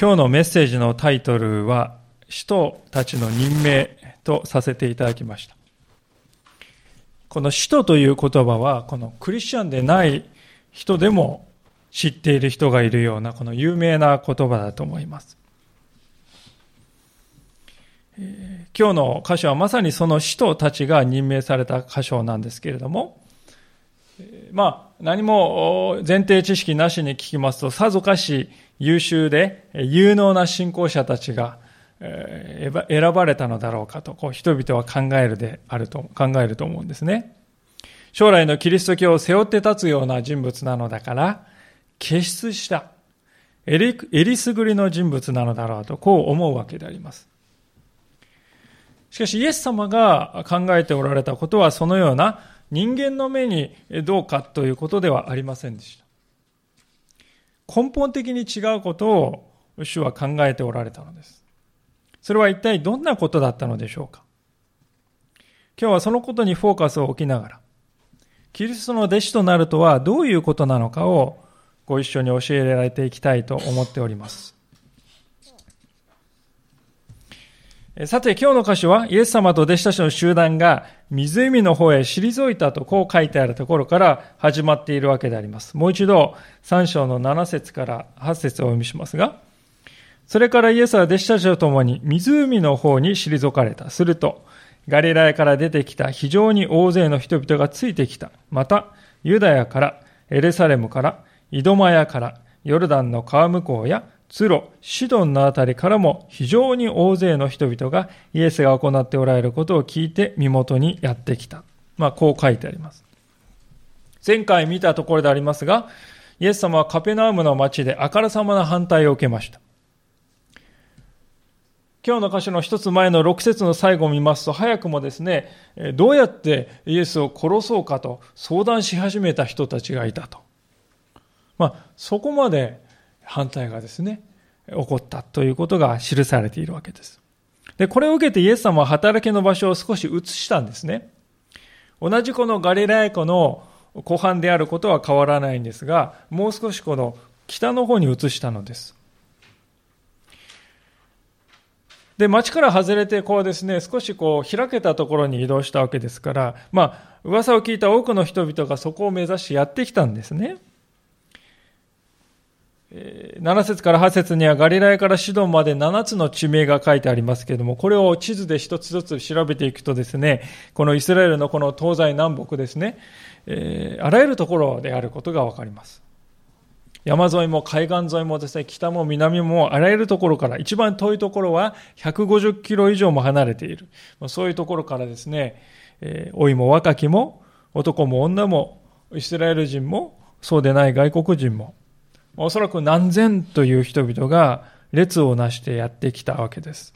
今日のメッセージのタイトルは、使徒たちの任命とさせていただきました。この使徒という言葉は、このクリスチャンでない人でも知っている人がいるような、この有名な言葉だと思います。今日の箇所はまさにその使徒たちが任命された箇所なんですけれども、まあ、何も前提知識なしに聞きますと、さぞかし優秀で有能な信仰者たちが選ばれたのだろうかと、こう人々は考えるであると、考えると思うんですね。将来のキリスト教を背負って立つような人物なのだから、傑出した、えり、えりすぐりの人物なのだろうと、こう思うわけであります。しかし、イエス様が考えておられたことは、そのような人間の目にどうかということではありませんでした。根本的に違うことを主は考えておられたのです。それは一体どんなことだったのでしょうか？今日はそのことにフォーカスを置きながら、キリストの弟子となるとはどういうことなのかをご一緒に教えられていきたいと思っております。さて今日の箇所はイエス様と弟子たちの集団が湖の方へ退いたとこう書いてあるところから始まっているわけであります。もう一度3章の7節から8節をお読みしますが、それからイエスは弟子たちと共に湖の方に退かれた。すると、ガリラヤから出てきた非常に大勢の人々がついてきた。また、ユダヤから、エルサレムから、イドマヤから、ヨルダンの川向こうやツロ、シドンのあたりからも非常に大勢の人々がイエスが行っておられることを聞いて身元にやってきた。まあ、こう書いてあります。前回見たところでありますが、イエス様はカペナウムの町であからさまな反対を受けました。今日の箇所の一つ前の6節の最後を見ますと、早くもですね、どうやってイエスを殺そうかと相談し始めた人たちがいたと。まあ、そこまで反対がですね、起こったということが記されているわけです。で、これを受けてイエス様は働きの場所を少し移したんですね。同じこのガリラヤ湖の湖畔であることは変わらないんですが、もう少しこの北の方に移したのです。で、町から外れて、こうですね、少しこう開けたところに移動したわけですから、まあ、噂を聞いた多くの人々がそこを目指してやってきたんですね。7節から8節にはガリラヤからシドンまで7つの地名が書いてありますけれども、これを地図で一つずつ調べていくとですね、このイスラエルのこの東西南北ですね、えー、あらゆるところであることがわかります。山沿いも海岸沿いもですね、北も南もあらゆるところから、一番遠いところは150キロ以上も離れている。そういうところからですね、えー、老いも若きも、男も女も、イスラエル人も、そうでない外国人も、おそらく何千という人々が列をなしてやってきたわけです。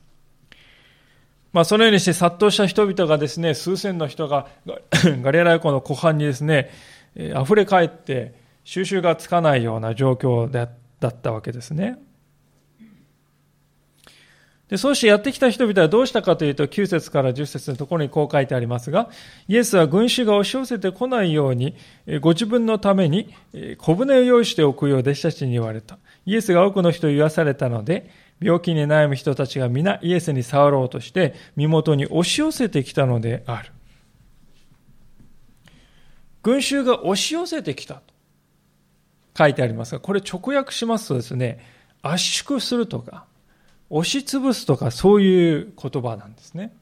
まあ、そのようにして殺到した人々がですね、数千の人がガリラヤ湖の湖畔にですね、溢れ返って収集がつかないような状況だったわけですね。で、そうしてやってきた人々はどうしたかというと、9節から10節のところにこう書いてありますが、イエスは群衆が押し寄せてこないように、ご自分のために小舟を用意しておくよう弟子たちに言われた。イエスが多くの人を癒されたので、病気に悩む人たちが皆イエスに触ろうとして、身元に押し寄せてきたのである。群衆が押し寄せてきたと書いてありますが、これ直訳しますとですね、圧縮するとか、押しつぶすとかそういう言葉なんですね。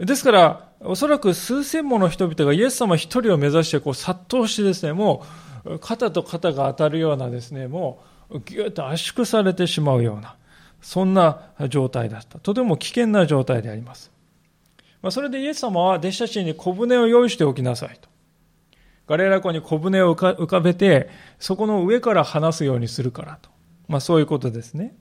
ですから、おそらく数千もの人々がイエス様一人を目指してこう殺到してですね、もう肩と肩が当たるようなですね、もうぎゅっと圧縮されてしまうような、そんな状態だった。とても危険な状態であります。まあ、それでイエス様は弟子たちに小舟を用意しておきなさいと。ガレラ湖に小舟を浮かべて、そこの上から離すようにするからと。まあそういうことですね。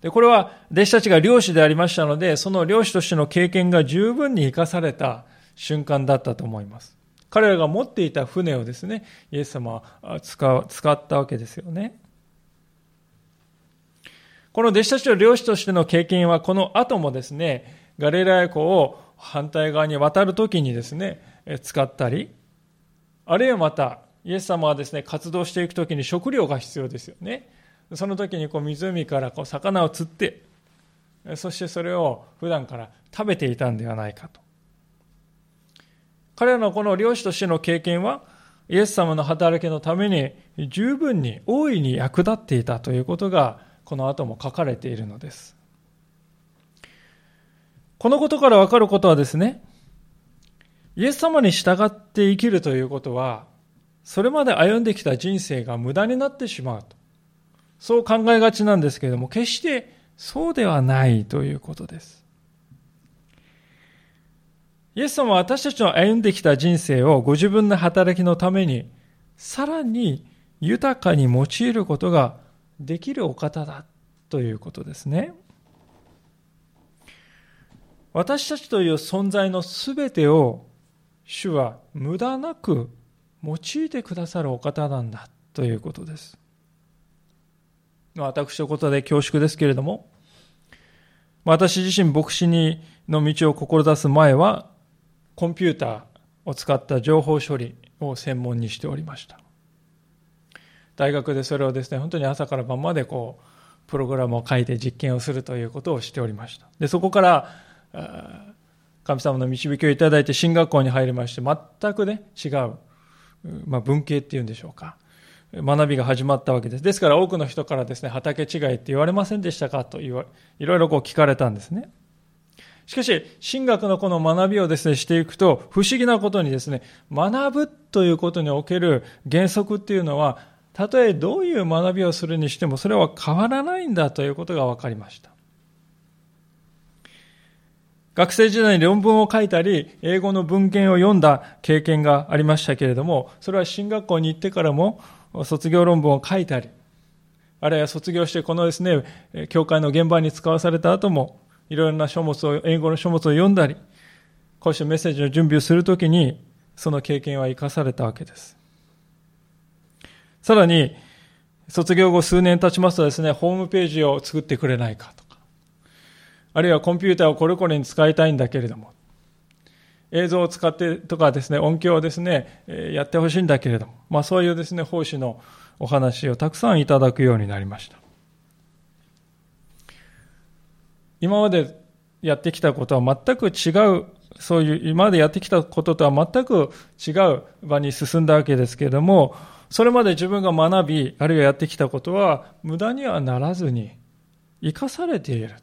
で、これは弟子たちが漁師でありましたので、その漁師としての経験が十分に生かされた瞬間だったと思います。彼らが持っていた船をですね、イエス様は使使ったわけですよね。この弟子たちの漁師としての経験は、この後もですね、ガレラヤ湖を反対側に渡るときにですね、使ったり、あるいはまた、イエス様はですね、活動していくときに食料が必要ですよね。その時にこう湖からこう魚を釣って、そしてそれを普段から食べていたんではないかと。彼らのこの漁師としての経験は、イエス様の働きのために十分に大いに役立っていたということが、この後も書かれているのです。このことからわかることはですね、イエス様に従って生きるということは、それまで歩んできた人生が無駄になってしまうと。そう考えがちなんですけれども、決してそうではないということです。イエス様は私たちの歩んできた人生をご自分の働きのために、さらに豊かに用いることができるお方だということですね。私たちという存在のすべてを主は無駄なく用いてくださるお方なんだということです。私のことで恐縮ですけれども、私自身牧師にの道を志す前は、コンピューターを使った情報処理を専門にしておりました。大学でそれをですね、本当に朝から晩までこう、プログラムを書いて実験をするということをしておりました。で、そこから、神様の導きをいただいて進学校に入りまして、全くね、違う、まあ、文系っていうんでしょうか。学びが始まったわけです。ですから多くの人からですね、畑違いって言われませんでしたかと言わ、いろいろこう聞かれたんですね。しかし、神学のこの学びをですね、していくと、不思議なことにですね、学ぶということにおける原則っていうのは、たとえどういう学びをするにしても、それは変わらないんだということが分かりました。学生時代に論文を書いたり、英語の文献を読んだ経験がありましたけれども、それは進学校に行ってからも、卒業論文を書いたり、あるいは卒業してこのですね、教会の現場に使わされた後も、いろいろな書物を、英語の書物を読んだり、こうしてメッセージの準備をするときに、その経験は生かされたわけです。さらに、卒業後数年経ちますとですね、ホームページを作ってくれないかと、あるいはコンピューターをこれこれに使いたいんだけれども、映像を使ってとかですね、音響をですね、やってほしいんだけれども、まあそういうですね、奉仕のお話をたくさんいただくようになりました。今までやってきたことは全く違う、そういう今までやってきたこととは全く違う場に進んだわけですけれども、それまで自分が学び、あるいはやってきたことは無駄にはならずに生かされている。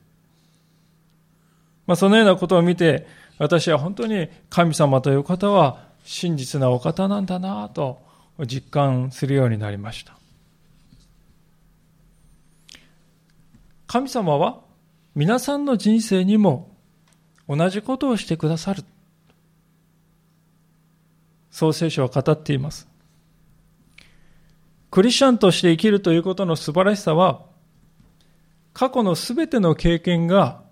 まあそのようなことを見て、私は本当に神様という方は真実なお方なんだなと実感するようになりました。神様は皆さんの人生にも同じことをしてくださる。そう聖書は語っています。クリスチャンとして生きるということの素晴らしさは、過去のすべての経験が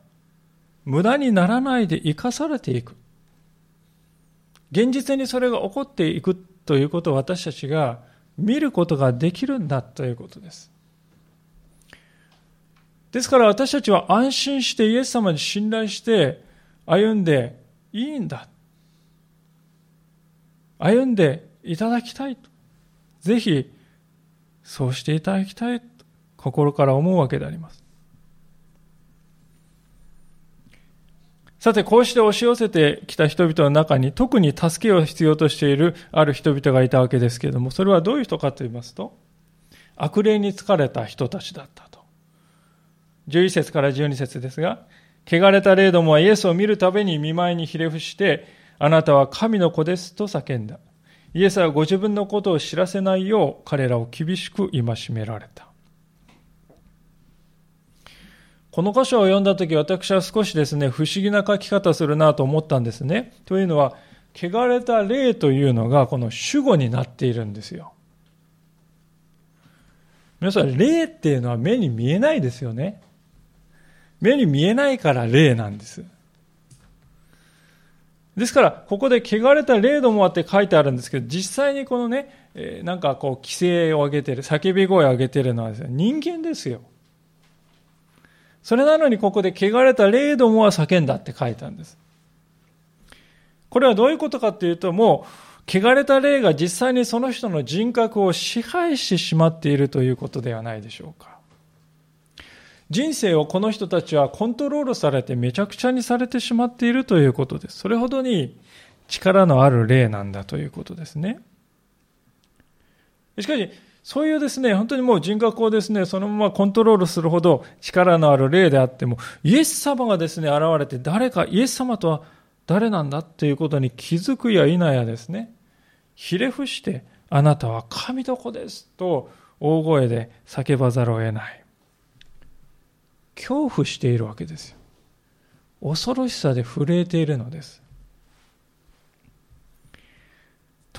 無駄にならないで生かされていく。現実にそれが起こっていくということを私たちが見ることができるんだということです。ですから私たちは安心してイエス様に信頼して歩んでいいんだ。歩んでいただきたいと。ぜひそうしていただきたいと心から思うわけであります。さて、こうして押し寄せてきた人々の中に特に助けを必要としているある人々がいたわけですけれども、それはどういう人かと言いますと、悪霊に疲れた人たちだったと。11節から12節ですが、汚れた霊どもはイエスを見るたびに見舞いにひれ伏して、あなたは神の子ですと叫んだ。イエスはご自分のことを知らせないよう彼らを厳しく戒められた。この箇所を読んだとき、私は少しですね、不思議な書き方するなと思ったんですね。というのは、汚れた霊というのが、この主語になっているんですよ。皆さん、霊っていうのは目に見えないですよね。目に見えないから霊なんです。ですから、ここで汚れた霊どもあって書いてあるんですけど、実際にこのね、なんかこう、規制を上げてる、叫び声を上げてるのはですね、人間ですよ。それなのにここで汚れた霊どもは叫んだって書いたんです。これはどういうことかっていうと、もう汚れた霊が実際にその人の人格を支配してしまっているということではないでしょうか。人生をこの人たちはコントロールされてめちゃくちゃにされてしまっているということです。それほどに力のある霊なんだということですね。しかし、そういうですね、本当にもう人格をですね、そのままコントロールするほど力のある霊であっても、イエス様がですね、現れて誰か、イエス様とは誰なんだっていうことに気づくや否やですね、ひれ伏して、あなたは神の子ですと大声で叫ばざるを得ない。恐怖しているわけですよ。恐ろしさで震えているのです。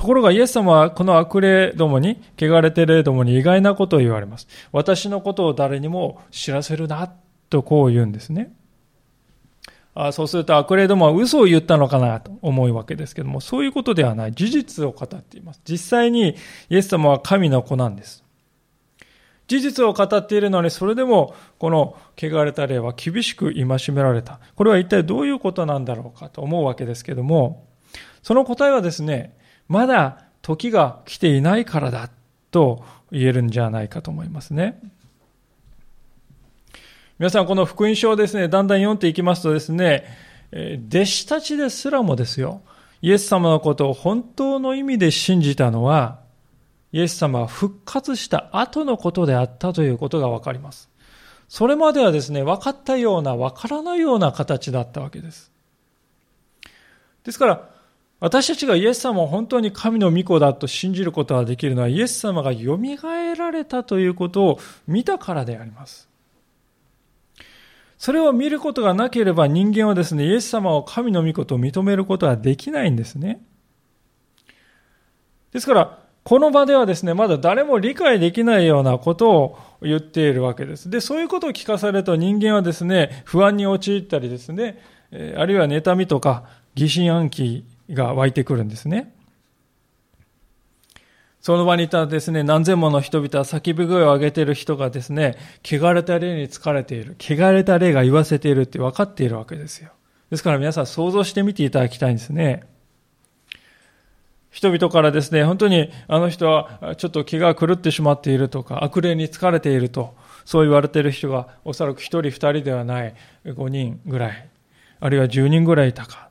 ところがイエス様はこの悪霊どもに、汚れて霊どもに意外なことを言われます。私のことを誰にも知らせるな、とこう言うんですね。あそうすると悪霊どもは嘘を言ったのかなと思うわけですけども、そういうことではない。事実を語っています。実際にイエス様は神の子なんです。事実を語っているのに、それでもこの汚れた霊は厳しく戒められた。これは一体どういうことなんだろうかと思うわけですけども、その答えはですね、まだ時が来ていないからだと言えるんじゃないかと思いますね。皆さん、この福音書をですね、だんだん読んでいきますとですね、弟子たちですらもですよ、イエス様のことを本当の意味で信じたのは、イエス様は復活した後のことであったということがわかります。それまではですね、分かったような、分からないような形だったわけです。ですから、私たちがイエス様を本当に神の御子だと信じることができるのはイエス様が蘇られたということを見たからであります。それを見ることがなければ人間はですね、イエス様を神の御子と認めることはできないんですね。ですから、この場ではですね、まだ誰も理解できないようなことを言っているわけです。で、そういうことを聞かされると人間はですね、不安に陥ったりですね、あるいは妬みとか疑心暗鬼が湧いてくるんですね。その場にいたですね、何千もの人々は叫び声を上げている人がですね、汚れた霊に疲れている。汚れた霊が言わせているって分かっているわけですよ。ですから皆さん想像してみていただきたいんですね。人々からですね、本当にあの人はちょっと気が狂ってしまっているとか、悪霊に疲れていると、そう言われている人がおそらく一人二人ではない5人ぐらい、あるいは10人ぐらいいたか。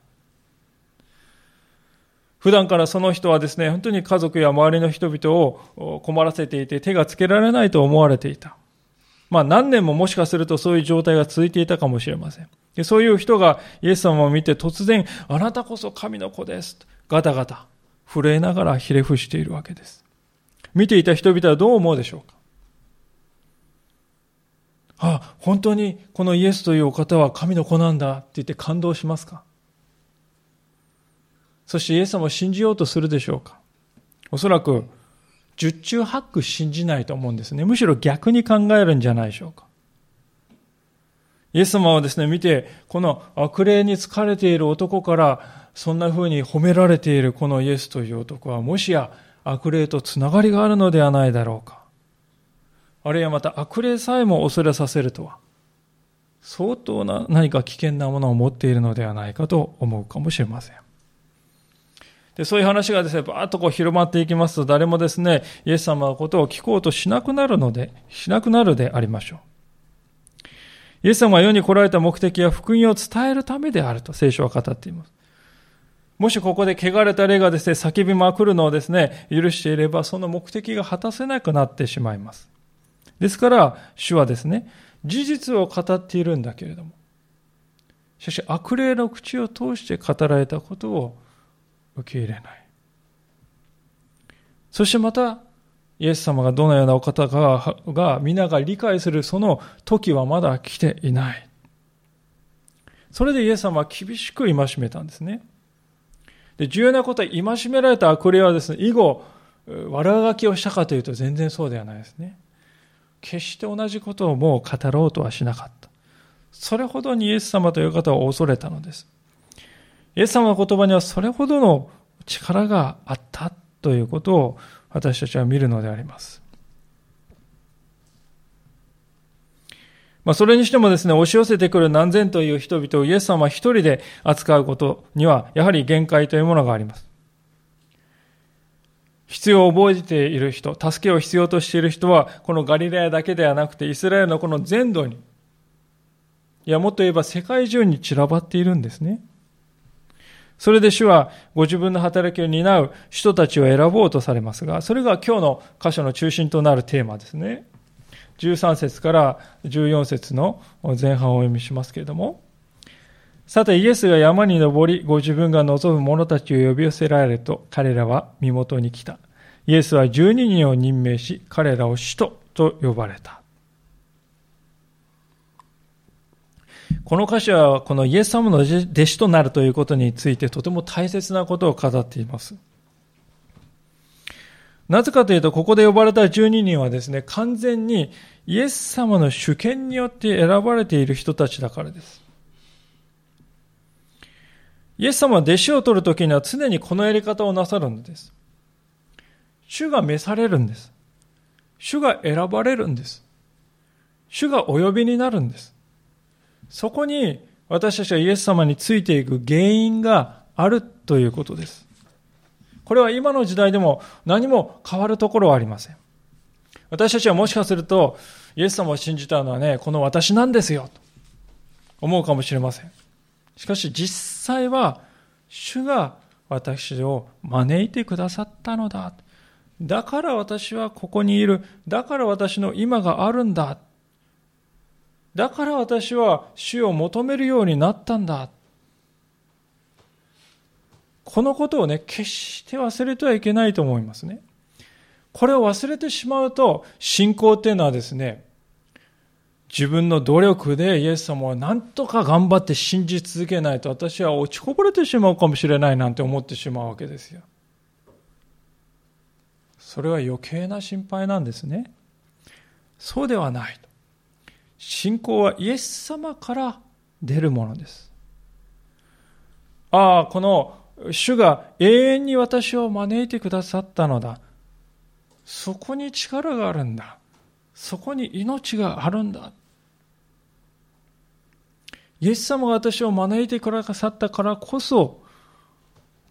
普段からその人はですね、本当に家族や周りの人々を困らせていて手がつけられないと思われていた。まあ何年ももしかするとそういう状態が続いていたかもしれません。でそういう人がイエス様を見て突然、あなたこそ神の子です。ガタガタ、震えながらひれ伏しているわけです。見ていた人々はどう思うでしょうか？あ、本当にこのイエスというお方は神の子なんだって言って感動しますか？そしてイエス様を信じようとするでしょうか？おそらく、十中八九信じないと思うんですね。むしろ逆に考えるんじゃないでしょうか？イエス様はですね、見て、この悪霊に疲れている男から、そんな風に褒められているこのイエスという男は、もしや悪霊とつながりがあるのではないだろうか。あるいはまた悪霊さえも恐れさせるとは、相当な何か危険なものを持っているのではないかと思うかもしれません。で、そういう話がですね、ばーっとこう広まっていきますと、誰もですね、イエス様のことを聞こうとしなくなるので、しなくなるでありましょう。イエス様が世に来られた目的は福音を伝えるためであると聖書は語っています。もしここで汚れた霊がですね、叫びまくるのをですね、許していれば、その目的が果たせなくなってしまいます。ですから、主はですね、事実を語っているんだけれども、しかし悪霊の口を通して語られたことを受け入れない。そしてまた、イエス様がどのようなお方かが皆が理解するその時はまだ来ていない。それでイエス様は厳しく戒めたんですね。で重要なことは戒められた悪霊はですね、以後、悪あがきをしたかというと全然そうではないですね。決して同じことをもう語ろうとはしなかった。それほどにイエス様という方を恐れたのです。イエス様の言葉にはそれほどの力があったということを私たちは見るのであります。まあ、それにしてもですね、押し寄せてくる何千という人々をイエス様一人で扱うことには、やはり限界というものがあります。必要を覚えている人、助けを必要としている人は、このガリラヤだけではなくて、イスラエルのこの全土に、いや、もっと言えば世界中に散らばっているんですね。それで主はご自分の働きを担う人たちを選ぼうとされますが、それが今日の箇所の中心となるテーマですね。13節から14節の前半をお読みしますけれども、さてイエスが山に登り、ご自分が望む者たちを呼び寄せられると、彼らは身元に来た。イエスは12人を任命し、彼らを使徒と呼ばれた。この歌詞はこのイエス様の弟子となるということについてとても大切なことを語っています。なぜかというと、ここで呼ばれた12人はですね、完全にイエス様の主権によって選ばれている人たちだからです。イエス様は弟子を取るときには常にこのやり方をなさるんです。主が召されるんです。主が選ばれるんです。主がお呼びになるんです。そこに私たちはイエス様についていく原因があるということです。これは今の時代でも何も変わるところはありません。私たちはもしかすると、イエス様を信じたのはね、この私なんですよ、と思うかもしれません。しかし実際は、主が私を招いてくださったのだ。だから私はここにいる。だから私の今があるんだ。だから私は主を求めるようになったんだ。このことをね、決して忘れてはいけないと思いますね。これを忘れてしまうと、信仰っていうのはですね、自分の努力でイエス様を何とか頑張って信じ続けないと私は落ちこぼれてしまうかもしれないなんて思ってしまうわけですよ。それは余計な心配なんですね。そうではない。信仰はイエス様から出るものです。ああ、この主が永遠に私を招いてくださったのだ。そこに力があるんだ。そこに命があるんだ。イエス様が私を招いてくださったからこそ、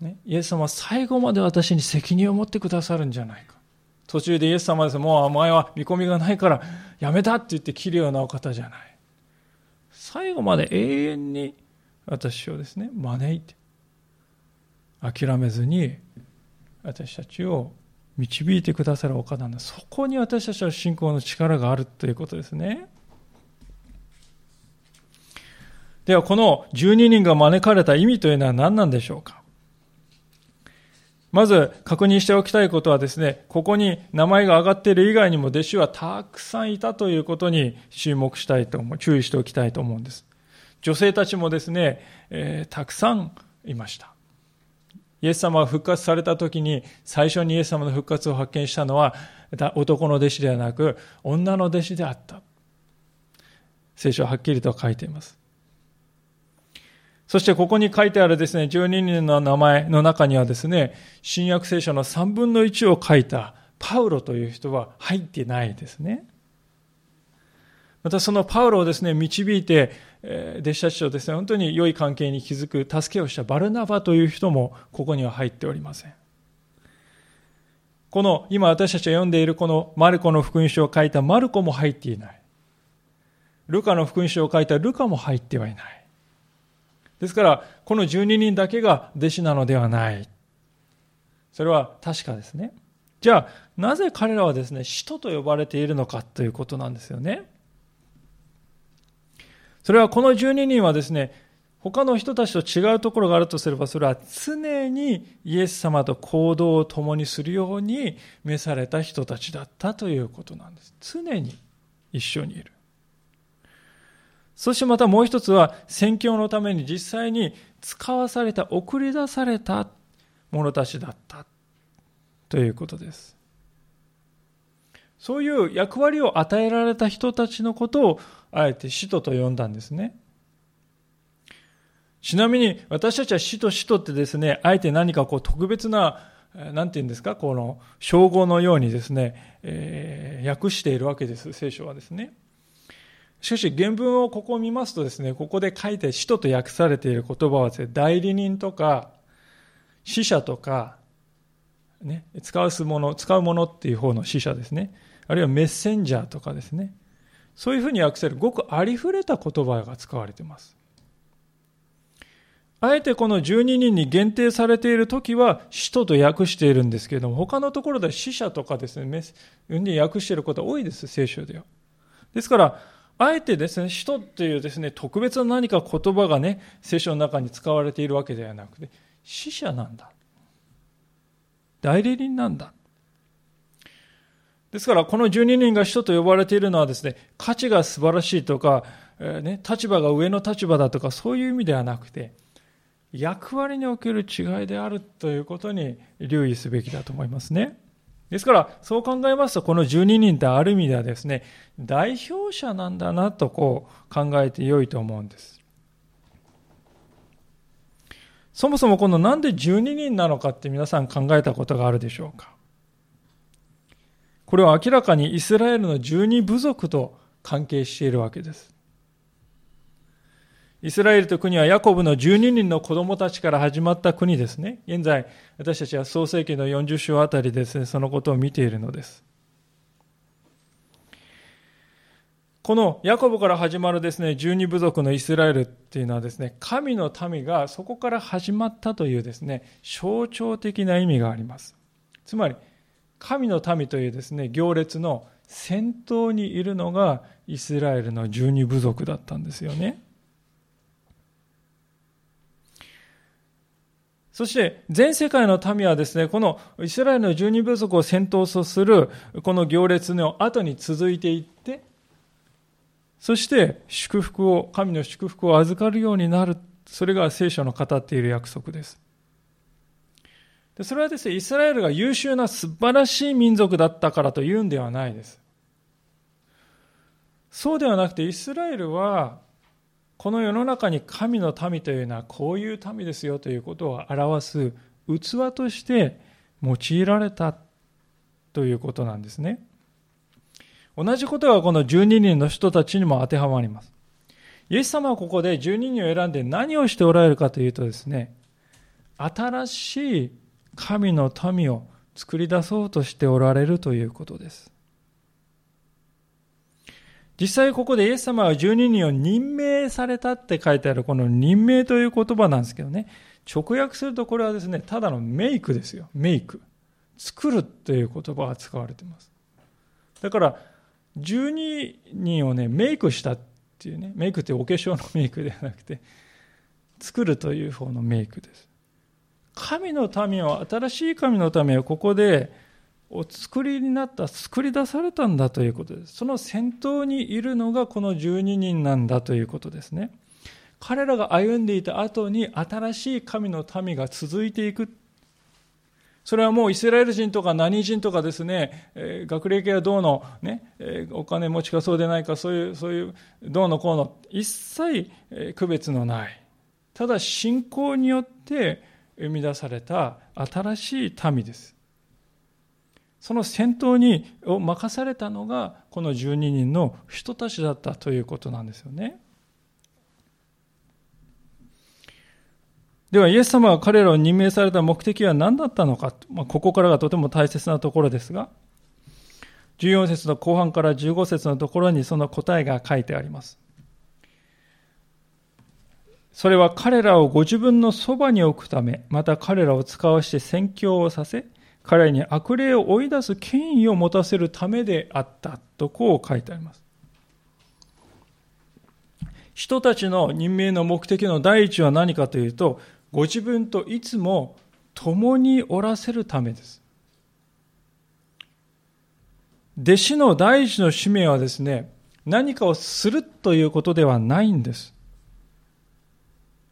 ね、イエス様は最後まで私に責任を持ってくださるんじゃないか。途中でイエス様ですもうお前は見込みがないからやめたって言って切るようなお方じゃない。最後まで永遠に私をですね、招いて、諦めずに私たちを導いてくださるお方なんだ。そこに私たちは信仰の力があるということですね。ではこの12人が招かれた意味というのは何なんでしょうか？まず確認しておきたいことはですね、ここに名前が挙がっている以外にも弟子はたくさんいたということに注目したいと思う、注意しておきたいと思うんです。女性たちもですね、えー、たくさんいました。イエス様が復活された時に最初にイエス様の復活を発見したのは男の弟子ではなく女の弟子であった。聖書ははっきりと書いています。そしてここに書いてあるですね、12人の名前の中にはですね、新約聖書の3分の1を書いたパウロという人は入ってないですね。またそのパウロをですね、導いて、弟子たちとですね、本当に良い関係に築く助けをしたバルナバという人もここには入っておりません。この今私たちが読んでいるこのマルコの福音書を書いたマルコも入っていない。ルカの福音書を書いたルカも入ってはいない。ですから、この12人だけが弟子なのではない。それは確かですね。じゃあ、なぜ彼らはですね、使徒と呼ばれているのかということなんですよね。それはこの12人はですね、他の人たちと違うところがあるとすれば、それは常にイエス様と行動を共にするように召された人たちだったということなんです。常に一緒にいる。そしてまたもう一つは、宣教のために実際に使わされた、送り出された者たちだったということです。そういう役割を与えられた人たちのことを、あえて使徒と呼んだんですね。ちなみに私たちは使徒使徒ってですね、あえて何かこう特別な、なんて言うんですか、この称号のようにですね、えー、訳しているわけです、聖書はですね。しかし原文をここを見ますとですね、ここで書いて使徒と訳されている言葉はですね、代理人とか、死者とか、ね、使うもの、使うものっていう方の死者ですね。あるいはメッセンジャーとかですね。そういうふうに訳せるごくありふれた言葉が使われています。あえてこの12人に限定されている時は使徒と訳しているんですけれども、他のところでは死者とかですね、に訳していることは多いです、聖書では。ですから、あえてですね、使徒っていうですね、特別な何か言葉がね、聖書の中に使われているわけではなくて、死者なんだ。代理人なんだ。ですから、この12人が使徒と呼ばれているのはですね、価値が素晴らしいとか、えー、ね、立場が上の立場だとか、そういう意味ではなくて、役割における違いであるということに留意すべきだと思いますね。ですから、そう考えますと、この12人ってある意味ではですね、代表者なんだなとこう考えて良いと思うんです。そもそもこのなんで12人なのかって皆さん考えたことがあるでしょうかこれは明らかにイスラエルの12部族と関係しているわけです。イスラエルと国はヤコブの12人の子供たちから始まった国ですね。現在、私たちは創世紀の40章あたりですね、そのことを見ているのです。このヤコブから始まるですね、12部族のイスラエルっていうのはですね、神の民がそこから始まったというですね、象徴的な意味があります。つまり、神の民というですね、行列の先頭にいるのがイスラエルの12部族だったんですよね。そして全世界の民はですね、このイスラエルの十二部族を先頭とするこの行列の後に続いていって、そして祝福を、神の祝福を預かるようになる。それが聖書の語っている約束です。でそれはですね、イスラエルが優秀な素晴らしい民族だったからというんではないです。そうではなくて、イスラエルはこの世の中に神の民というのはこういう民ですよということを表す器として用いられたということなんですね。同じことがこの12人の人たちにも当てはまります。イエス様はここで12人を選んで何をしておられるかというとですね、新しい神の民を作り出そうとしておられるということです。実際ここでイエス様は12人を任命されたって書いてあるこの任命という言葉なんですけどね、直訳するとこれはですね、ただのメイクですよ。メイク。作るという言葉が使われてます。だから、12人をね、メイクしたっていうね、メイクってお化粧のメイクではなくて、作るという方のメイクです。神の民を、新しい神の民をここでお作りになった、作り出されたんだということです。その先頭にいるのがこの12人なんだということですね。彼らが歩んでいた後に新しい神の民が続いていく。それはもうイスラエル人とか何人とかですね、えー、学歴はどうの、ね、えー、お金持ちかそうでないか、そういう、そういう、どうのこうの、一切、えー、区別のない。ただ信仰によって生み出された新しい民です。その先頭にを任されたのがこの12人の人たちだったということなんですよね。ではイエス様が彼らを任命された目的は何だったのか、まあ、ここからがとても大切なところですが14節の後半から15節のところにその答えが書いてあります。それは彼らをご自分のそばに置くため、また彼らを使わして宣教をさせ、彼に悪霊を追い出す権威を持たせるためであったとこう書いてあります。人たちの任命の目的の第一は何かというと、ご自分といつも共におらせるためです。弟子の第一の使命はですね、何かをするということではないんです。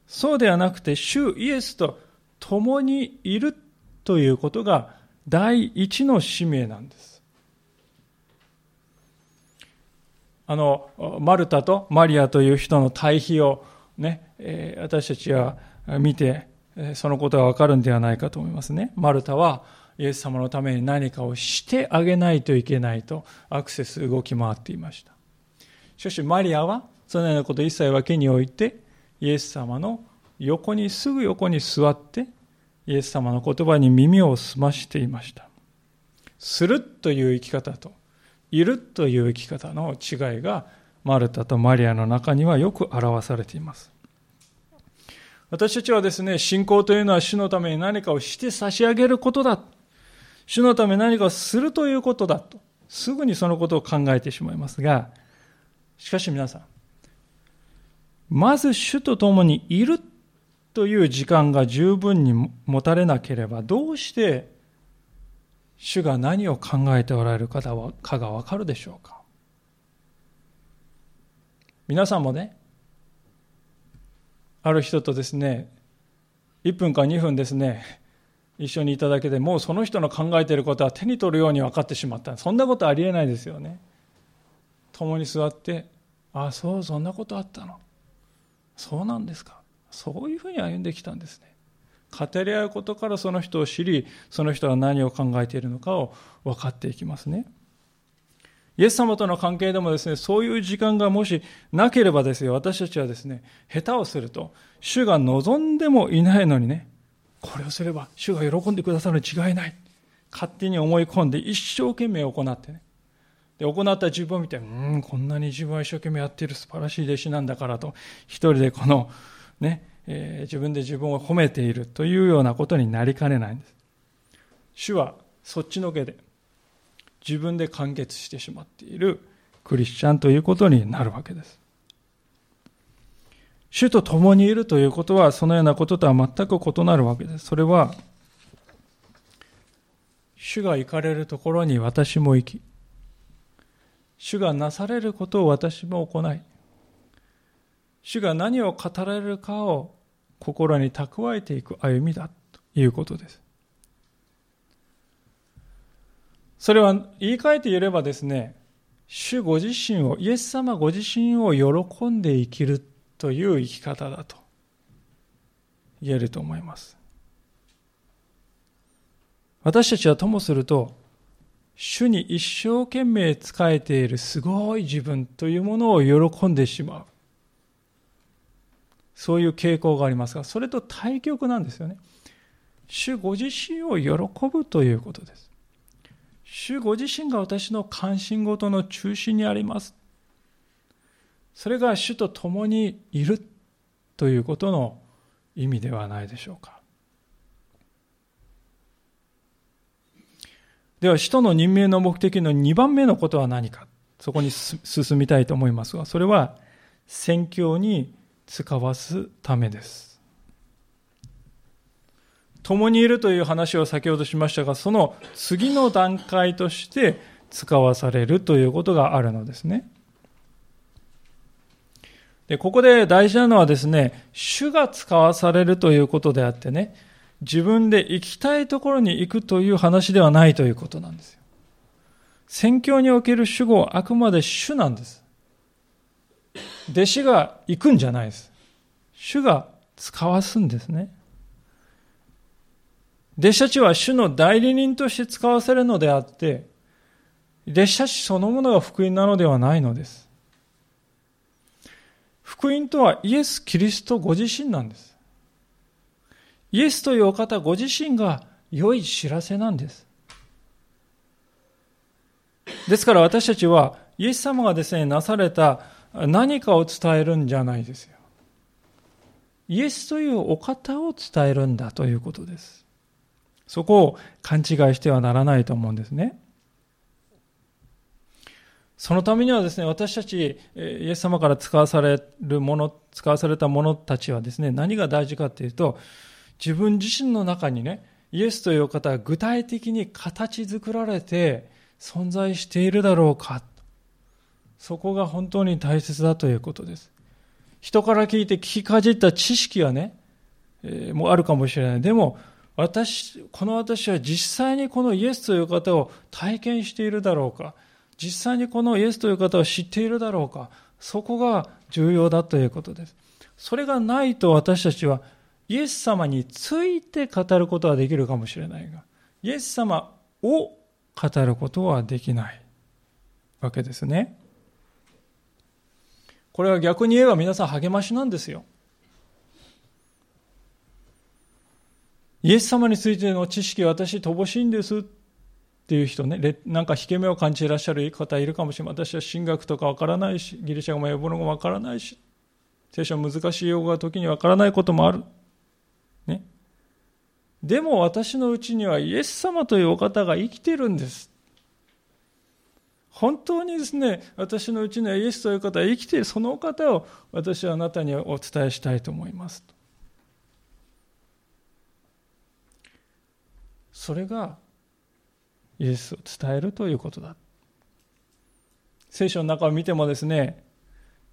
そうではなくて、主イエスと共にいるということが第一の使命なんです。あの、マルタとマリアという人の対比をね、え、私たちは見て、そのことがわかるんではないかと思いますね。マルタはイエス様のために何かをしてあげないといけないとアクセス動き回っていました。しかしマリアはそのようなことを一切分けにおいてイエス様の横にすぐ横に座ってイエス様の言葉に耳を澄ましていました。するという生き方と、いるという生き方の違いが、マルタとマリアの中にはよく表されています。私たちはですね、信仰というのは主のために何かをして差し上げることだ。主のため何かをするということだと、すぐにそのことを考えてしまいますが、しかし皆さん、まず主と共にいるという時間が十分に持たれなければ、どうして主が何を考えておられるかがわかるでしょうか？皆さんもね、ある人とですね、1分か2分ですね、一緒にいただけでもうその人の考えていることは手に取るように分かってしまった。そんなことありえないですよね。共に座って、ああ、そう、そんなことあったの。そうなんですか。そういうふうに歩んできたんですね。語り合うことからその人を知り、その人が何を考えているのかを分かっていきますね。イエス様との関係でもですね、そういう時間がもしなければですよ、私たちはですね、下手をすると、主が望んでもいないのにね、これをすれば主が喜んでくださるに違いない。勝手に思い込んで一生懸命行ってね。で、行った自分を見て、うん、こんなに自分は一生懸命やっている素晴らしい弟子なんだからと、一人でこの、ね、えー、自分で自分を褒めているというようなことになりかねないんです。主はそっちのけで、自分で完結してしまっているクリスチャンということになるわけです。主と共にいるということは、そのようなこととは全く異なるわけです。それは、主が行かれるところに私も行き、主がなされることを私も行い、主が何を語られるかを心に蓄えていく歩みだということです。それは言い換えて言えばですね、主ご自身を、イエス様ご自身を喜んで生きるという生き方だと言えると思います。私たちはともすると、主に一生懸命仕えているすごい自分というものを喜んでしまう。そういう傾向がありますが、それと対極なんですよね。主ご自身を喜ぶということです。主ご自身が私の関心事の中心にあります。それが主と共にいるということの意味ではないでしょうか。では、使徒の任命の目的の2番目のことは何か。そこに進みたいと思いますが、それは宣教に使わすためです。共にいるという話を先ほどしましたが、その次の段階として使わされるということがあるのですね。で、ここで大事なのはですね、主が使わされるということであってね、自分で行きたいところに行くという話ではないということなんですよ。宣教における主語はあくまで主なんです。弟子が行くんじゃないです。主が使わすんですね。弟子たちは主の代理人として使わせるのであって、弟子たちそのものが福音なのではないのです。福音とはイエス・キリストご自身なんです。イエスというお方ご自身が良い知らせなんです。ですから私たちはイエス様がですね、なされた何かを伝えるんじゃないですよ。イエスというお方を伝えるんだということです。そこを勘違いしてはならないと思うんですね。そのためにはですね、私たち、イエス様から使わされるもの、使わされた者たちはですね、何が大事かっていうと、自分自身の中にね、イエスという方が具体的に形作られて存在しているだろうか。そこが本当に大切だということです。人から聞いて聞きかじった知識はね、えー、もうあるかもしれない。でも、私、この私は実際にこのイエスという方を体験しているだろうか、実際にこのイエスという方を知っているだろうか、そこが重要だということです。それがないと私たちはイエス様について語ることはできるかもしれないが、イエス様を語ることはできないわけですね。これは逆に言えば皆さん励ましなんですよ。イエス様についての知識私乏しいんですっていう人ね、なんか引け目を感じていらっしゃる方いるかもしれない。私は神学とかわからないし、ギリシャ語も英語もわからないし、聖書難しい用語が時にわからないこともある。ね。でも私のうちにはイエス様というお方が生きてるんです。本当にですね、私のうちにはイエスという方が生きている、その方を私はあなたにお伝えしたいと思います。それがイエスを伝えるということだ。聖書の中を見てもですね、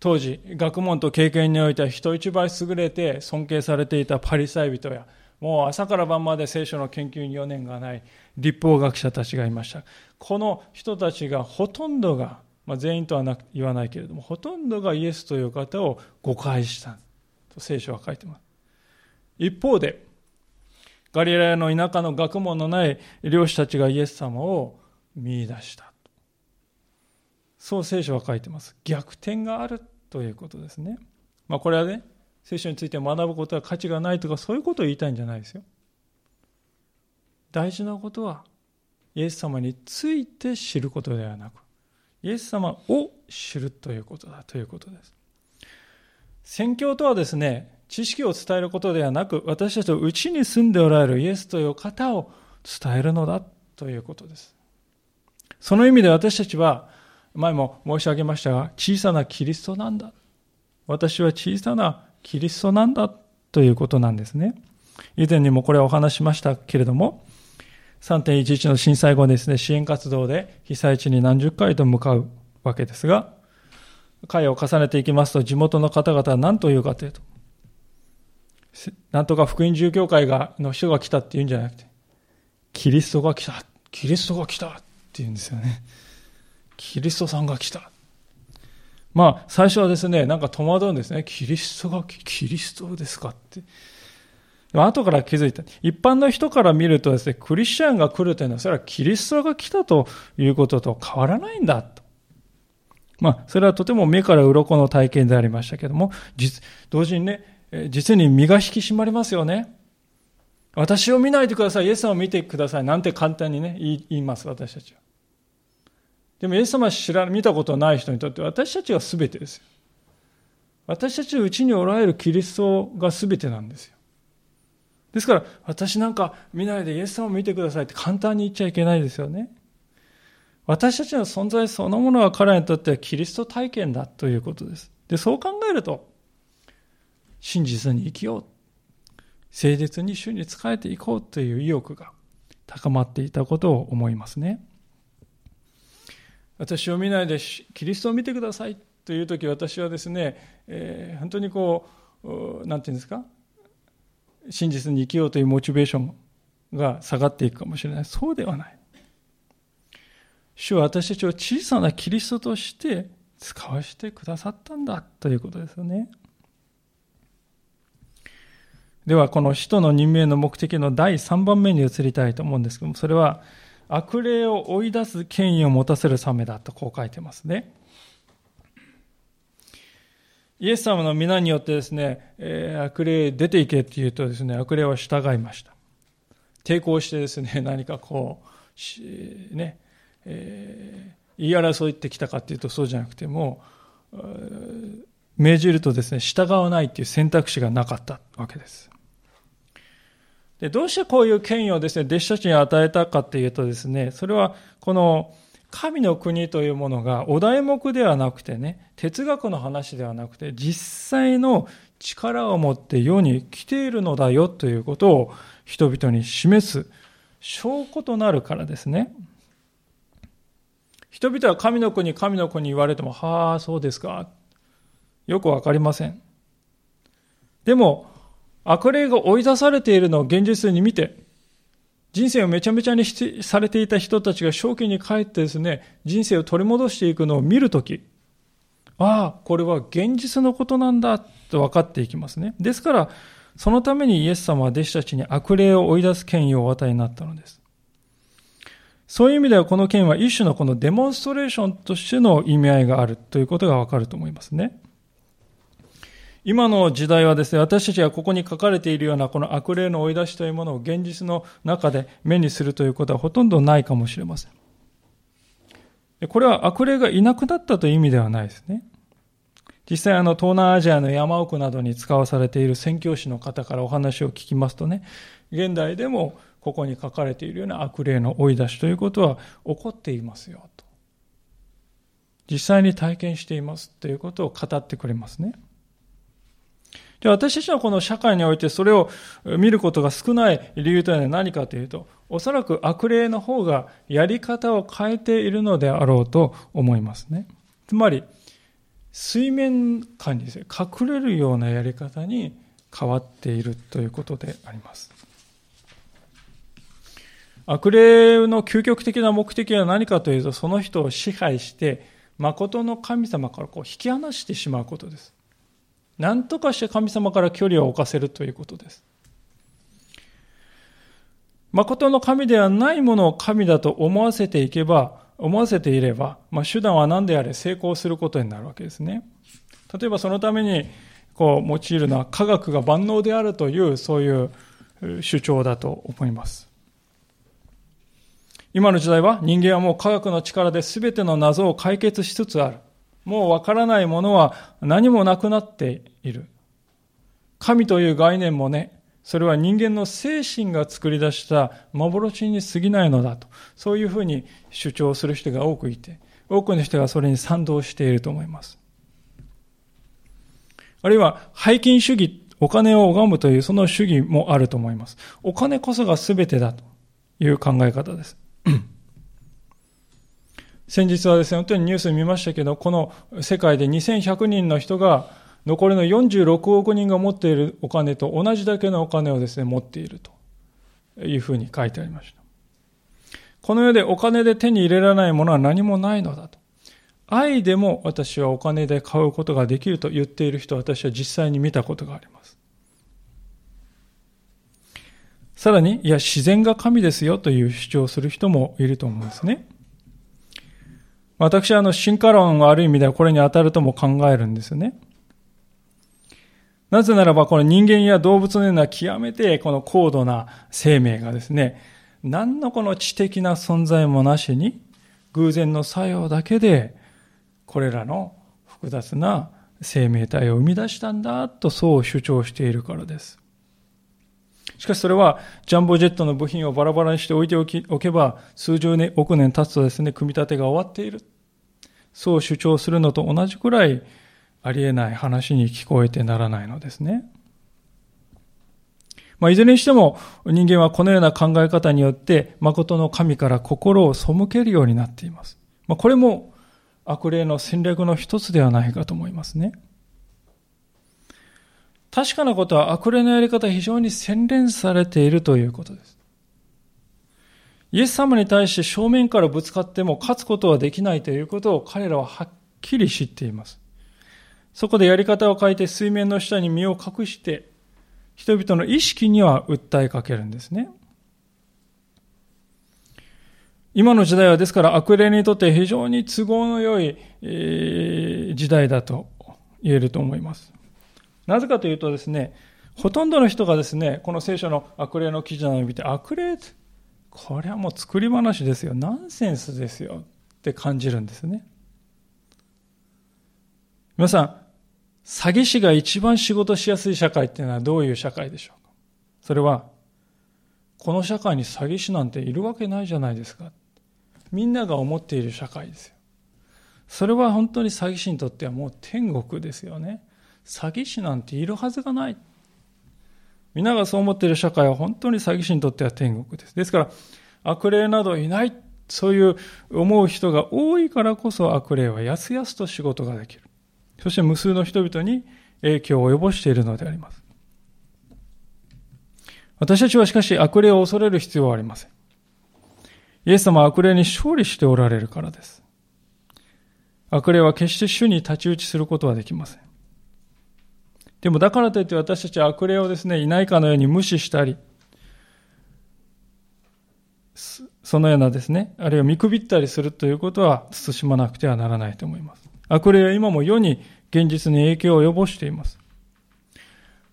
当時、学問と経験においては人一倍優れて尊敬されていたパリサイ人や、もう朝から晩まで聖書の研究に余念がない立法学者たちがいました。この人たちがほとんどが、まあ、全員とは言わないけれども、ほとんどがイエスという方を誤解したと聖書は書いてます。一方で、ガリラヤの田舎の学問のない漁師たちがイエス様を見出した。そう聖書は書いてます。逆転があるということですね。まあこれはね、聖書について学ぶことは価値がないとかそういうことを言いたいんじゃないですよ。大事なことは、イエス様について知ることではなく、イエス様を知るということだということです。宣教とはですね、知識を伝えることではなく、私たちのうちに住んでおられるイエスという方を伝えるのだということです。その意味で私たちは、前も申し上げましたが、小さなキリストなんだ。私は小さなキリストなんだということなんですね。以前にもこれをお話しましたけれども、3.11の震災後ですね、支援活動で被災地に何十回と向かうわけですが、会を重ねていきますと、地元の方々は何と言うかというと、なんとか福音住教会がの人が来たって言うんじゃなくて、キリストが来た、キリストが来たって言うんですよね。キリストさんが来た。まあ、最初はですね、なんか戸惑うんですね。キリストが、キリストですかって。後から気づいた。一般の人から見るとですね、クリスチャンが来るというのは、それはキリストが来たということと変わらないんだと。まあ、それはとても目から鱗の体験でありましたけども、実、同時にね、実に身が引き締まりますよね。私を見ないでください、イエス様を見てください、なんて簡単にね、言います、私たちは。でもイエス様知ら、見たことない人にとって私たちが全てですよ。私たちのうちにおられるキリストが全てなんですよ。ですから、私なんか見ないでイエス様を見てくださいって簡単に言っちゃいけないですよね。私たちの存在そのものは彼らにとってはキリスト体験だということです。で、そう考えると、真実に生きよう。誠実に主に仕えていこうという意欲が高まっていたことを思いますね。私を見ないでキリストを見てくださいという時私はですね、えー、本当にこう何て言うんですか？真実に生きようというモチベーションが下がっていくかもしれない。そうではない。主は私たちを小さなキリストとして使わせてくださったんだということですよね。ではこの使徒の任命の目的の第3番目に移りたいと思うんですけどもそれは悪霊を追い出す権威を持たせるためだとこう書いてますね。イエス様の皆によってですね、えー、悪霊出ていけって言うとですね、悪霊は従いました。抵抗してですね、何かこう、ね、えー、言い争いってきたかっていうとそうじゃなくても、命じるとですね、従わないっていう選択肢がなかったわけです。でどうしてこういう権威をですね、弟子たちに与えたかっていうとですね、それはこの神の国というものがお題目ではなくてね、哲学の話ではなくて、実際の力を持って世に来ているのだよということを人々に示す証拠となるからですね。人々は神の国、神の国言われても、はあ、そうですか。よくわかりません。でも、悪霊が追い出されているのを現実に見て、人生をめちゃめちゃにされていた人たちが正気に帰ってですね、人生を取り戻していくのを見るとき、ああ、これは現実のことなんだと分かっていきますね。ですから、そのためにイエス様は弟子たちに悪霊を追い出す権威をお与えになったのです。そういう意味ではこの権威は一種のこのデモンストレーションとしての意味合いがあるということがわかると思いますね。今の時代はですね、私たちがここに書かれているようなこの悪霊の追い出しというものを現実の中で目にするということはほとんどないかもしれません。これは悪霊がいなくなったという意味ではないですね。実際あの東南アジアの山奥などに使わされている宣教師の方からお話を聞きますとね、現代でもここに書かれているような悪霊の追い出しということは起こっていますよと。実際に体験していますということを語ってくれますね。じゃあ私たちはこの社会においてそれを見ることが少ない理由というのは何かというと、おそらく悪霊の方がやり方を変えているのであろうと思いますね。つまり、水面下にです、ね、隠れるようなやり方に変わっているということであります。悪霊の究極的な目的は何かというと、その人を支配して、誠の神様からこう引き離してしまうことです。何とかして神様から距離を置かせるということです。誠の神ではないものを神だと思わせていけば、思わせていれば、まあ、手段は何であれ成功することになるわけですね。例えばそのためにこう用いるのは科学が万能であるというそういう主張だと思います。今の時代は人間はもう科学の力で全ての謎を解決しつつある。もうわからないものは何もなくなっている。神という概念もね、それは人間の精神が作り出した幻に過ぎないのだと、そういうふうに主張する人が多くいて、多くの人がそれに賛同していると思います。あるいは、背金主義、お金を拝むというその主義もあると思います。お金こそが全てだという考え方です。先日はですね、本当にニュース見ましたけど、この世界で2100人の人が残りの46億人が持っているお金と同じだけのお金をですね、持っているというふうに書いてありました。この世でお金で手に入れられないものは何もないのだと。愛でも私はお金で買うことができると言っている人私は実際に見たことがあります。さらに、いや、自然が神ですよという主張をする人もいると思うんですね。私はあの進化論はある意味ではこれに当たるとも考えるんですよね。なぜならばこの人間や動物のような極めてこの高度な生命がですね、何のこの知的な存在もなしに偶然の作用だけでこれらの複雑な生命体を生み出したんだとそう主張しているからです。しかしそれはジャンボジェットの部品をバラバラにして置いておきおけば数十年、億年経つとですね、組み立てが終わっている。そう主張するのと同じくらいありえない話に聞こえてならないのですね。まあ、いずれにしても人間はこのような考え方によって誠の神から心を背けるようになっています。まあ、これも悪霊の戦略の一つではないかと思いますね。確かなことは悪霊のやり方非常に洗練されているということです。イエス様に対して正面からぶつかっても勝つことはできないということを彼らははっきり知っています。そこでやり方を変えて水面の下に身を隠して、人々の意識には訴えかけるんですね。今の時代はですから悪霊にとって非常に都合の良い、時代だと言えると思います。なぜかというとですね、ほとんどの人がですね、この聖書の悪霊の記事なのを見て、悪霊これはもう作り話ですよ。ナンセンスですよ。って感じるんですね。皆さん、詐欺師が一番仕事しやすい社会っていうのはどういう社会でしょうか？それは、この社会に詐欺師なんているわけないじゃないですか。みんなが思っている社会ですよ。それは本当に詐欺師にとってはもう天国ですよね。詐欺師なんているはずがない。皆がそう思っている社会は本当に詐欺師にとっては天国です。ですから、悪霊などいない、そういう思う人が多いからこそ悪霊はやすやすと仕事ができる。そして無数の人々に影響を及ぼしているのであります。私たちはしかし悪霊を恐れる必要はありません。イエス様は悪霊に勝利しておられるからです。悪霊は決して主に太刀打ちすることはできません。でもだからといって私たちは悪霊をですね、いないかのように無視したり、そのようなですね、あるいは見くびったりするということは慎まなくてはならないと思います。悪霊は今も世に現実に影響を及ぼしています。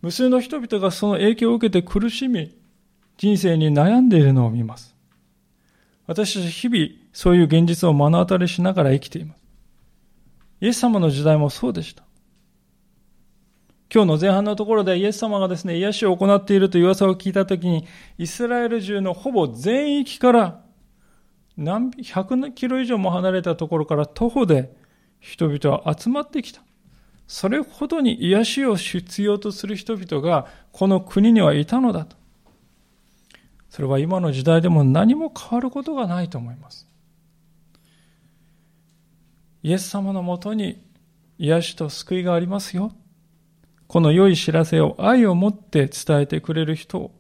無数の人々がその影響を受けて苦しみ、人生に悩んでいるのを見ます。私たち日々そういう現実を目の当たりしながら生きています。イエス様の時代もそうでした。今日の前半のところでイエス様がですね、癒しを行っているという噂を聞いたときに、イスラエル中のほぼ全域から何百キロ以上も離れたところから徒歩で人々は集まってきた。それほどに癒しを必要とする人々がこの国にはいたのだと。それは今の時代でも何も変わることがないと思います。イエス様のもとに癒しと救いがありますよ。この良い知らせを愛を持って伝えてくれる人を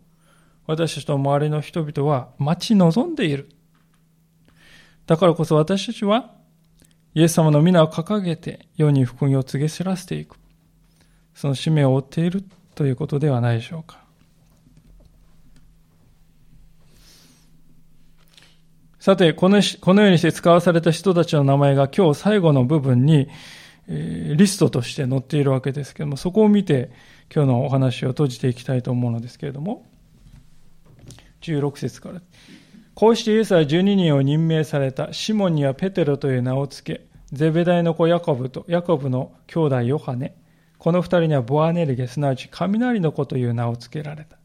私たちと周りの人々は待ち望んでいる。だからこそ私たちはイエス様の皆を掲げて世に福音を告げ知らせていく。その使命を負っているということではないでしょうか。さて、このこのようにして使わされた人たちの名前が今日最後の部分に、え、リストとして載っているわけですけれども、そこを見て今日のお話を閉じていきたいと思うのですけれども、16節から。こうしてイエスは12人を任命されたシモンにはペテロという名を付け、ゼベダイの子ヤコブとヤコブの兄弟ヨハネ、この二人にはボアネルゲ、すなわち雷の子という名を付けられた。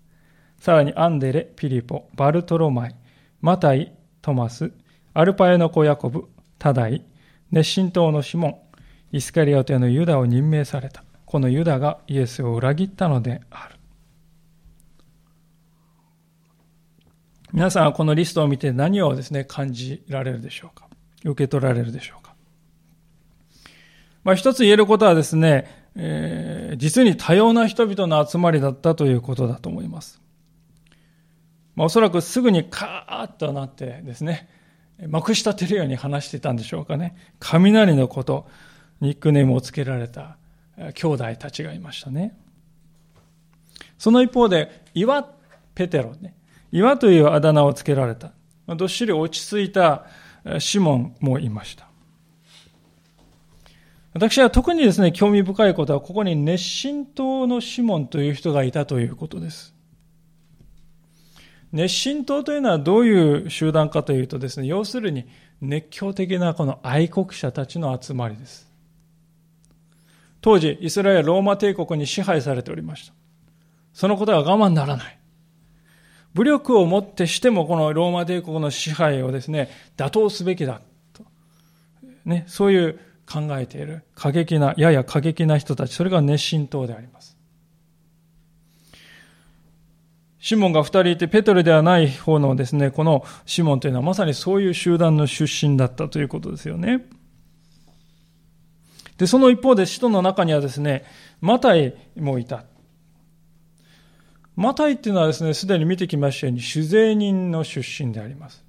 さらにアンデレ、ピリポ、バルトロマイ、マタイ、トマス、アルパエの子ヤコブ、タダイ、熱心党のシモン、イスカリオテのユダを任命された。このユダがイエスを裏切ったのである。皆さんはこのリストを見て何をですね、感じられるでしょうか？受け取られるでしょうか？まあ一つ言えることはですね、えー、実に多様な人々の集まりだったということだと思います。まあおそらくすぐにカーッとなってですね、まくし立てるように話してたんでしょうかね。雷のこと、ニックネームを付けられた兄弟たちがいましたね。その一方で、岩ペテロね、岩というあだ名をつけられた。どっしり落ち着いたシモンもいました。私は特にですね、興味深いことは、ここに熱心党のシモンという人がいたということです。熱心党というのはどういう集団かというとですね、要するに熱狂的なこの愛国者たちの集まりです。当時、イスラエルローマ帝国に支配されておりました。そのことは我慢ならない。武力をもってしてもこのローマ帝国の支配をですね、打倒すべきだと。ね、そういう考えている過激な、やや過激な人たち、それが熱心党であります。シモンが二人いて、ペトルではない方のですね、このシモンというのはまさにそういう集団の出身だったということですよね。で、その一方で使徒の中にはですね、マタイもいた。マタイっていうのはですね、すでに見てきましたように、酒税人の出身であります。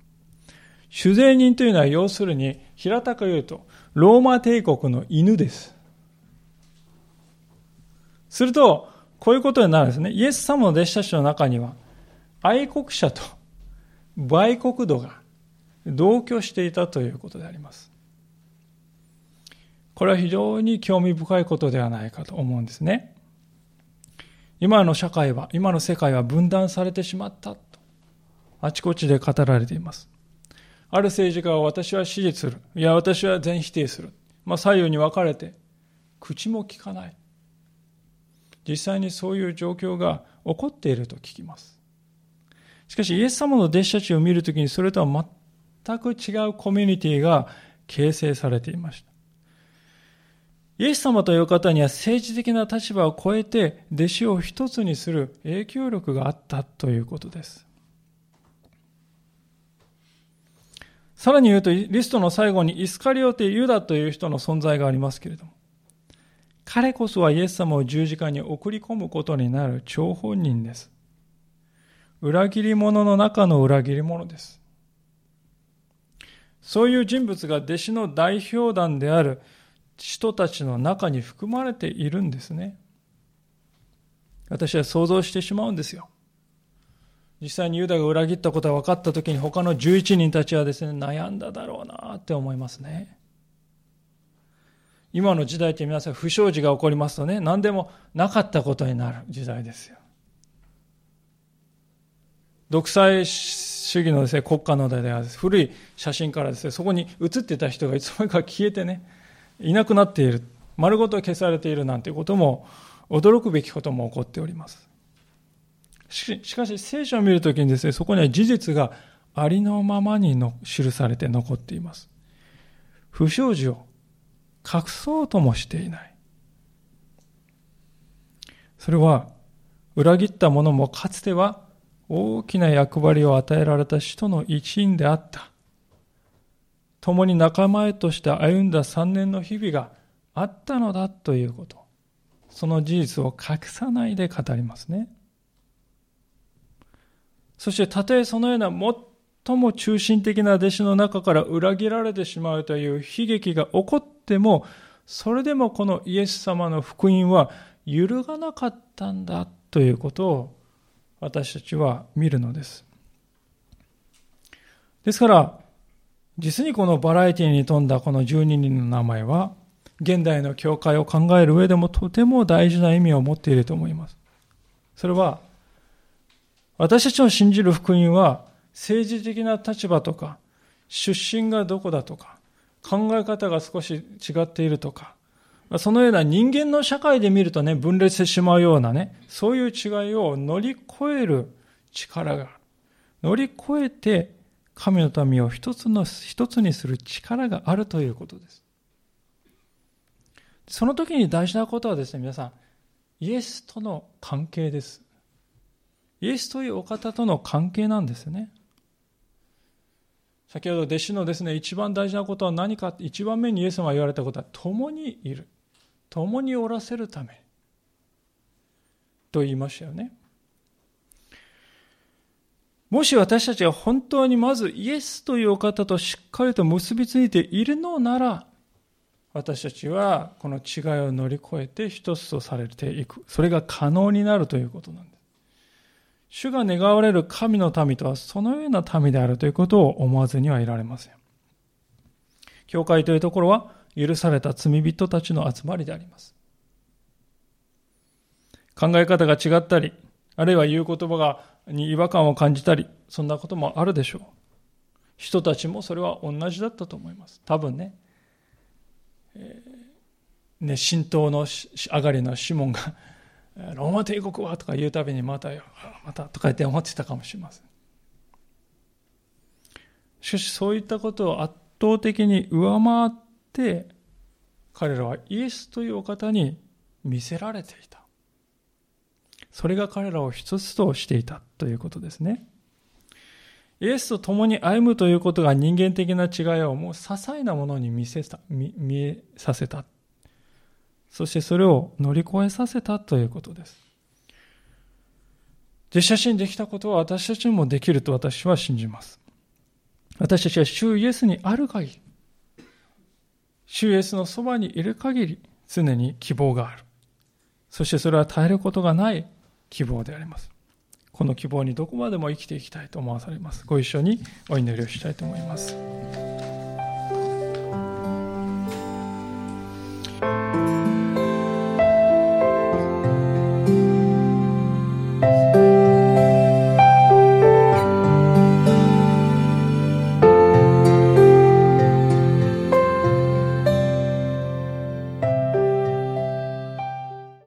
酒税人というのは要するに、平たく言うと、ローマ帝国の犬です。すると、こういうことになるんですね。イエス様の弟子たちの中には、愛国者と売国度が同居していたということであります。これは非常に興味深いことではないかと思うんですね。今の社会は、今の世界は分断されてしまったと、あちこちで語られています。ある政治家は私は支持する。いや、私は全否定する。まあ、左右に分かれて、口も聞かない。実際にそういう状況が起こっていると聞きます。しかし、イエス様の弟子たちを見るときに、それとは全く違うコミュニティが形成されていました。イエス様という方には政治的な立場を超えて弟子を一つにする影響力があったということです。さらに言うと、リストの最後にイスカリオテ・ユダという人の存在がありますけれども、彼こそはイエス様を十字架に送り込むことになる張本人です。裏切り者の中の裏切り者です。そういう人物が弟子の代表団である人たちの中に含まれているんですね。私は想像してしまうんですよ。実際にユダが裏切ったことが分かった時に他の11人たちはですね、悩んだだろうなって思いますね。今の時代って皆さん不祥事が起こりますとね、何でもなかったことになる時代ですよ。独裁主義のですね、国家の代では古い写真からですね、そこに写ってた人がいつの間にか消えてね、いなくなっている。丸ごと消されているなんてことも、驚くべきことも起こっております。しかし、聖書を見るときにですね、そこには事実がありのままにの記されて残っています。不祥事を隠そうともしていない。それは、裏切った者もかつては大きな役割を与えられた人の一員であった。共に仲間へとして歩んだ三年の日々があったのだということ。その事実を隠さないで語りますね。そしてたとえそのような最も中心的な弟子の中から裏切られてしまうという悲劇が起こっても、それでもこのイエス様の福音は揺るがなかったんだということを私たちは見るのです。ですから、実にこのバラエティに富んだこの12人の名前は、現代の教会を考える上でもとても大事な意味を持っていると思います。それは、私たちの信じる福音は、政治的な立場とか、出身がどこだとか、考え方が少し違っているとか、そのような人間の社会で見るとね、分裂してしまうようなね、そういう違いを乗り越える力が、乗り越えて神の民を一つの、一つにする力があるということです。その時に大事なことはですね、皆さん、イエスとの関係です。イエスというお方との関係なんですね。先ほど弟子のですね、一番大事なことは何か、一番目にイエス様が言われたことは、共にいる。共におらせるため。と言いましたよね。もし私たちが本当にまずイエスというお方としっかりと結びついているのなら、私たちはこの違いを乗り越えて一つとされていく。それが可能になるということなんです。主が願われる神の民とはそのような民であるということを思わずにはいられません。教会というところは許された罪人たちの集まりであります。考え方が違ったり、あるいは言う言葉がに違和感を感じたり、そんなこともあるでしょう。人たちもそれは同じだったと思います。多分ね、えー、ね、神道の上がりのシモンがローマ帝国はとか言うたびにまたよ、またとか言って思ってたかもしれません。しかしそういったことを圧倒的に上回って、彼らはイエスというお方に見せられていた。それが彼らを一つとしていたということですね。イエスと共に歩むということが人間的な違いをもう些細なものに見せた見えさせたそしてそれを乗り越えさせたということです。実写心できたことは私たちにもできると私は信じます。私たちは主イエスにある限り、主イエスのそばにいる限り、常に希望がある。そしてそれは耐えることがない希望であります。この希望にどこまでも生きていきたいと思わされます。ご一緒にお祈りをしたいと思います。